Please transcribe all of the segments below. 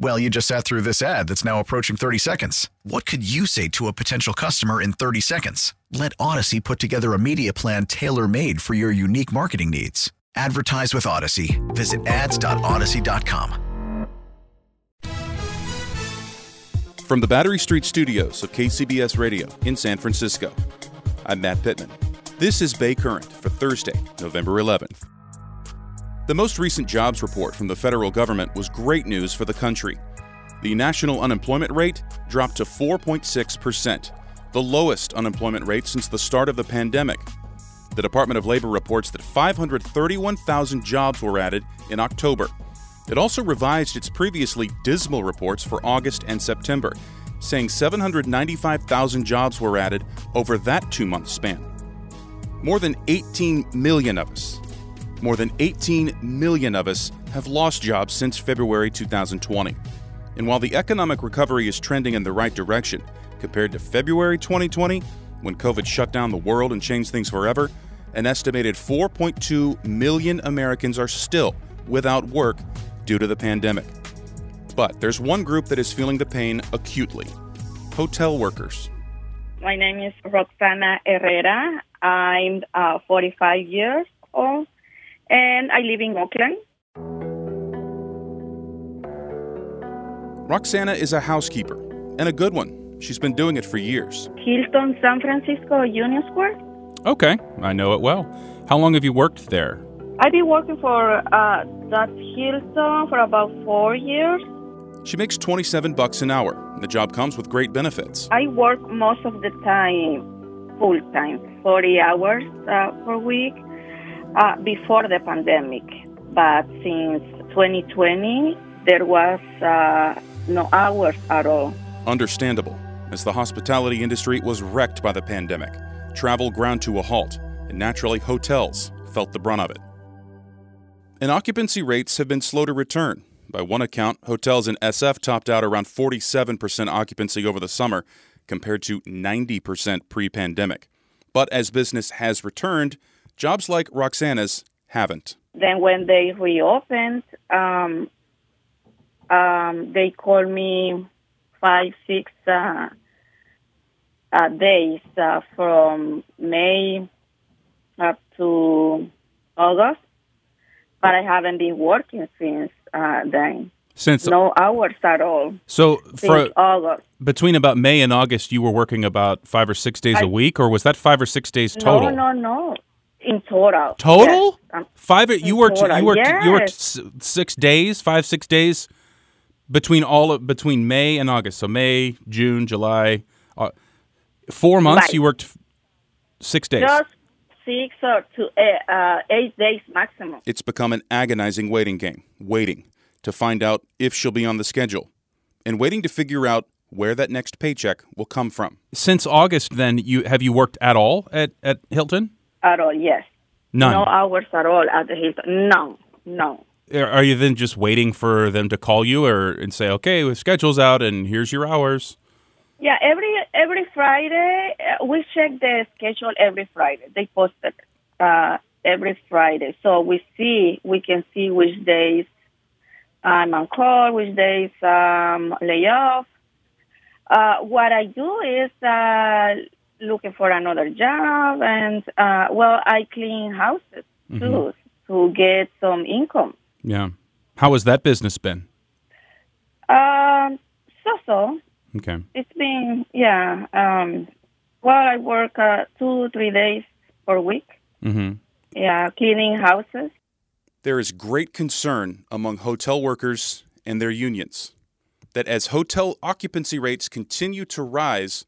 Well, you just sat through this ad that's now approaching 30 seconds. What could you say to a potential customer in 30 seconds? Let Audacy put together a media plan tailor made for your unique marketing needs. Advertise with Audacy. Visit ads.audacy.com. From the Battery Street studios of KCBS Radio in San Francisco, I'm Matt Pittman. This is Bay Current for Thursday, November 11th. The most recent jobs report from the federal government was great news for the country. The national unemployment rate dropped to 4.6%, the lowest unemployment rate since the start of the pandemic. The Department of Labor reports that 531,000 jobs were added in October. It also revised its previously dismal reports for August and September, saying 795,000 jobs were added over that two month span. More than 18 million of us, more than 18 million of us have lost jobs since February 2020. And while the economic recovery is trending in the right direction compared to February 2020, when COVID shut down the world and changed things forever, an estimated 4.2 million Americans are still without work due to the pandemic. But there's one group that is feeling the pain acutely hotel workers. My name is Roxana Herrera. I'm uh, 45 years old and I live in Oakland. Roxana is a housekeeper and a good one. She's been doing it for years. Hilton San Francisco Union Square. Okay, I know it well. How long have you worked there? I've been working for uh, that Hilton for about four years. She makes 27 bucks an hour. The job comes with great benefits. I work most of the time full time, 40 hours uh, per week uh, before the pandemic. But since 2020, there was uh, no hours at all. Understandable, as the hospitality industry was wrecked by the pandemic. Travel ground to a halt, and naturally, hotels felt the brunt of it. And occupancy rates have been slow to return. By one account, hotels in SF topped out around 47% occupancy over the summer, compared to 90% pre pandemic. But as business has returned, jobs like Roxana's haven't. Then, when they reopened, um, um, they called me five, six uh, uh, days uh, from May up to August, but I haven't been working since uh, then. Since no hours at all. So for August. between about May and August, you were working about five or six days I- a week, or was that five or six days total? No, no, no. In total. Total? Yes. Um, Five. You worked. total, You worked. You worked six days, five, six days between all of, between May and August. So May, June, July, uh, four months. Right. You worked six days. Just six or to uh, uh, eight days maximum. It's become an agonizing waiting game. Waiting to find out if she'll be on the schedule, and waiting to figure out where that next paycheck will come from. Since August, then you have you worked at all at at Hilton? At all, yes. None. No hours at all at the Hilton. No, no. Are- you then just waiting for them to call you or and say, okay, the schedule's out and here's your hours? Yeah, every every Friday uh, we check the schedule every Friday. They post it uh, every Friday, so we see we can see which days I'm on call, which days um, lay off. Uh, what I do is uh, looking for another job, and uh, well, I clean houses too to get some income. Yeah. How has that business been? Um, so so. Okay. It's been yeah. Um, well, I work uh, two three days per week. Mm-hmm. Yeah, cleaning houses. There is great concern among hotel workers and their unions. that as hotel occupancy rates continue to rise,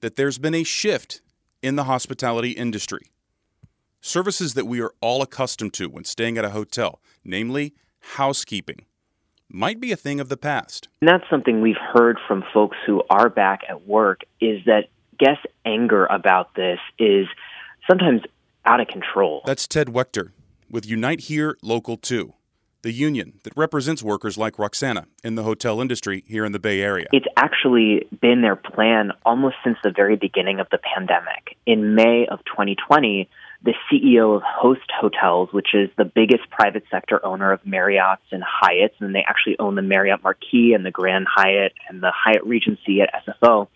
that there's been a shift in the hospitality industry. Services that we are all accustomed to when staying at a hotel, namely housekeeping, might be a thing of the past. And that's something we've heard from folks who are back at work is that guest anger about this is sometimes out of control. That's Ted Waechter with Unite Here Local 2, the union that represents workers like Roxana in the hotel industry here in the Bay Area. It's actually been their plan almost since the very beginning of the pandemic. In May of 2020, the CEO of Host Hotels, which is the biggest private sector owner of Marriott's and Hyatt's, and they actually own the Marriott Marquis and the Grand Hyatt and the Hyatt Regency at SFO,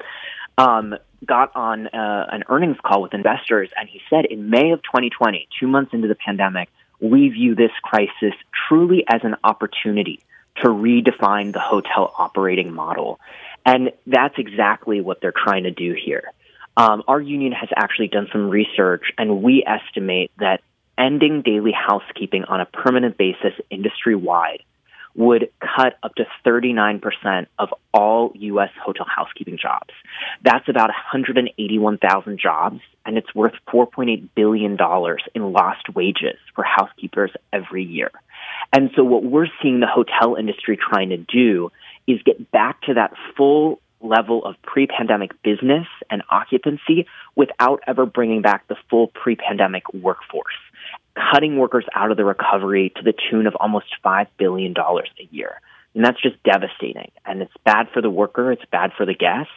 um, got on uh, an earnings call with investors, and he said in May of 2020, two months into the pandemic, we view this crisis truly as an opportunity to redefine the hotel operating model. And that's exactly what they're trying to do here. Um, our union has actually done some research, and we estimate that ending daily housekeeping on a permanent basis industry wide would cut up to 39% of all U.S. hotel housekeeping jobs. That's about 181,000 jobs, and it's worth $4.8 billion in lost wages for housekeepers every year. And so, what we're seeing the hotel industry trying to do is get back to that full level of pre pandemic business and occupancy without ever bringing back the full pre pandemic workforce cutting workers out of the recovery to the tune of almost $5 billion a year. And that's just devastating. And it's bad for the worker, it's bad for the guest.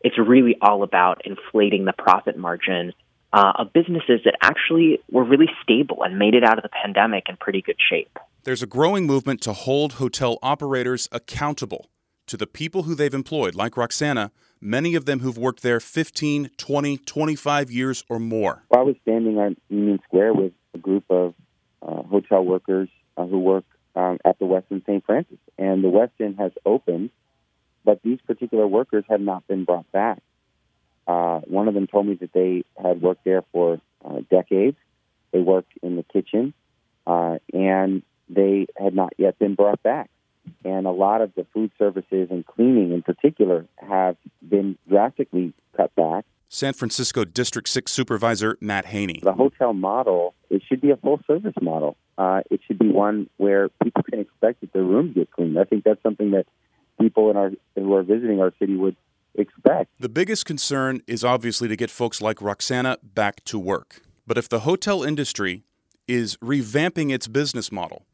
It's really all about inflating the profit margin uh, of businesses that actually were really stable and made it out of the pandemic in pretty good shape. There's a growing movement to hold hotel operators accountable to the people who they've employed, like Roxana, many of them who've worked there 15, 20, 25 years or more. I was standing on Union Square with a group of uh, hotel workers uh, who work um, at the Westin St. Francis. And the Westin has opened, but these particular workers have not been brought back. Uh, one of them told me that they had worked there for uh, decades. They worked in the kitchen, uh, and they had not yet been brought back. And a lot of the food services and cleaning in particular have been drastically cut back. San Francisco District 6 Supervisor Matt Haney. The hotel model, it should be a full service model. Uh, it should be one where people can expect that their rooms get cleaned. I think that's something that people in our who are visiting our city would expect. The biggest concern is obviously to get folks like Roxana back to work. But if the hotel industry is revamping its business model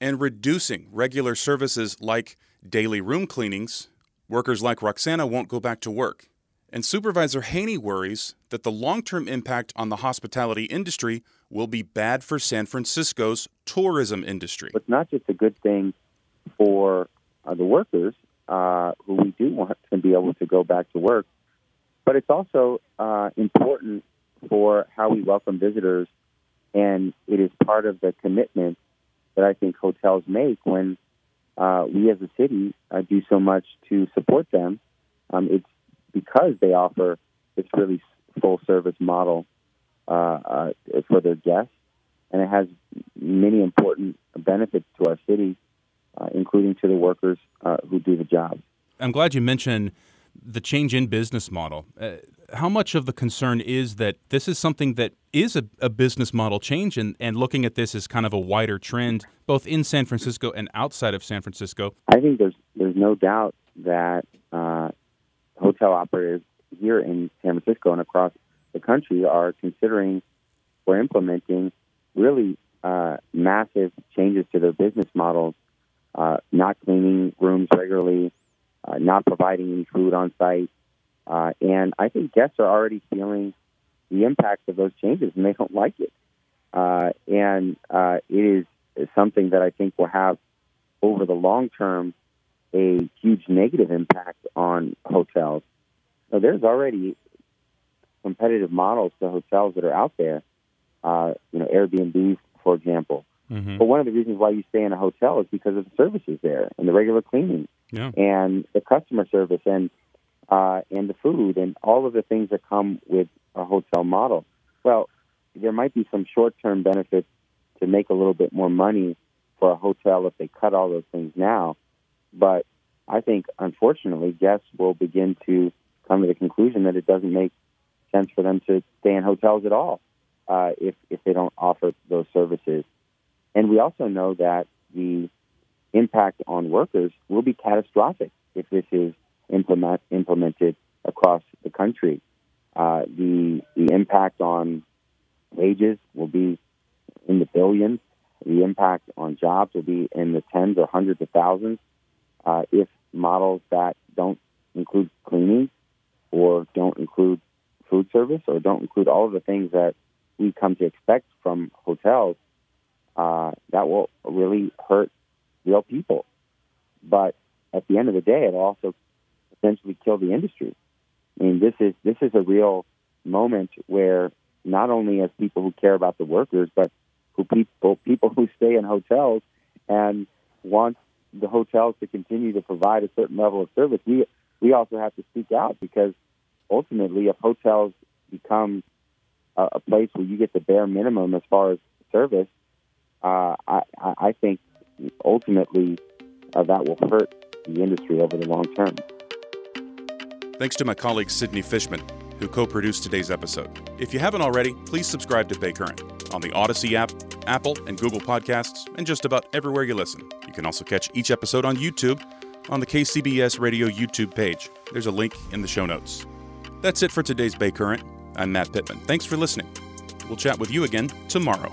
and reducing regular services like daily room cleanings, workers like Roxana won't go back to work. And Supervisor Haney worries that the long term impact on the hospitality industry will be bad for San Francisco's tourism industry. It's not just a good thing for uh, the workers uh, who we do want to be able to go back to work, but it's also uh, important for how we welcome visitors, and it is part of the commitment that I think hotels make when uh, we as a city uh, do so much to support them. Um, it's because they offer this really full service model uh, uh, for their guests, and it has many important benefits to our city, uh, including to the workers uh, who do the job. I'm glad you mentioned the change in business model. Uh, how much of the concern is that this is something that is a, a, business model change and, and looking at this as kind of a wider trend both in San Francisco and outside of San Francisco? I think there's there's no doubt that uh, hotel operators here in San Francisco and across the country are considering or implementing really uh, massive changes to their business models, uh, not cleaning rooms regularly, uh, not providing any food on site. Uh, and I think guests are already feeling the impact of those changes and they don't like it. Uh, and uh, it is something that I think will have over the long term a huge negative impact on hotels. So there's already competitive models to hotels that are out there. Uh, you know, Airbnb, for example. Mm-hmm. But one of the reasons why you stay in a hotel is because of the services there and the regular cleaning yeah. and the customer service and uh, and the food and all of the things that come with a hotel model. Well, there might be some short-term benefits to make a little bit more money for a hotel if they cut all those things now, but I think, unfortunately, guests will begin to come to the conclusion that it doesn't make sense for them to stay in hotels at all uh, if if they don't offer those services. And we also know that the impact on workers will be catastrophic if this is implement, implemented across the country. Uh, the the impact on wages will be in the billions. The impact on jobs will be in the tens or hundreds of thousands uh, if models that don't include cleaning or don't include food service or don't include all of the things that we come to expect from hotels, uh, that will really hurt real people. But at the end of the day, it'll also essentially kill the industry. I mean, this is this is a real moment where not only as people who care about the workers, but who people people who stay in hotels and want the hotels to continue to provide a certain level of service, we we also have to speak out because ultimately, if hotels become a, a place where you get the bare minimum as far as service, uh, I, I think ultimately uh, that will hurt the industry over the long term. Thanks to my colleague Sydney Fishman, who co produced today's episode. If you haven't already, please subscribe to Bay Current on the Audacy app, Apple and Google Podcasts, and just about everywhere you listen. You can also catch each episode on YouTube on the KCBS Radio YouTube page. There's a link in the show notes. That's it for today's Bay Current. I'm Matt Pittman. Thanks for listening. We'll chat with you again tomorrow.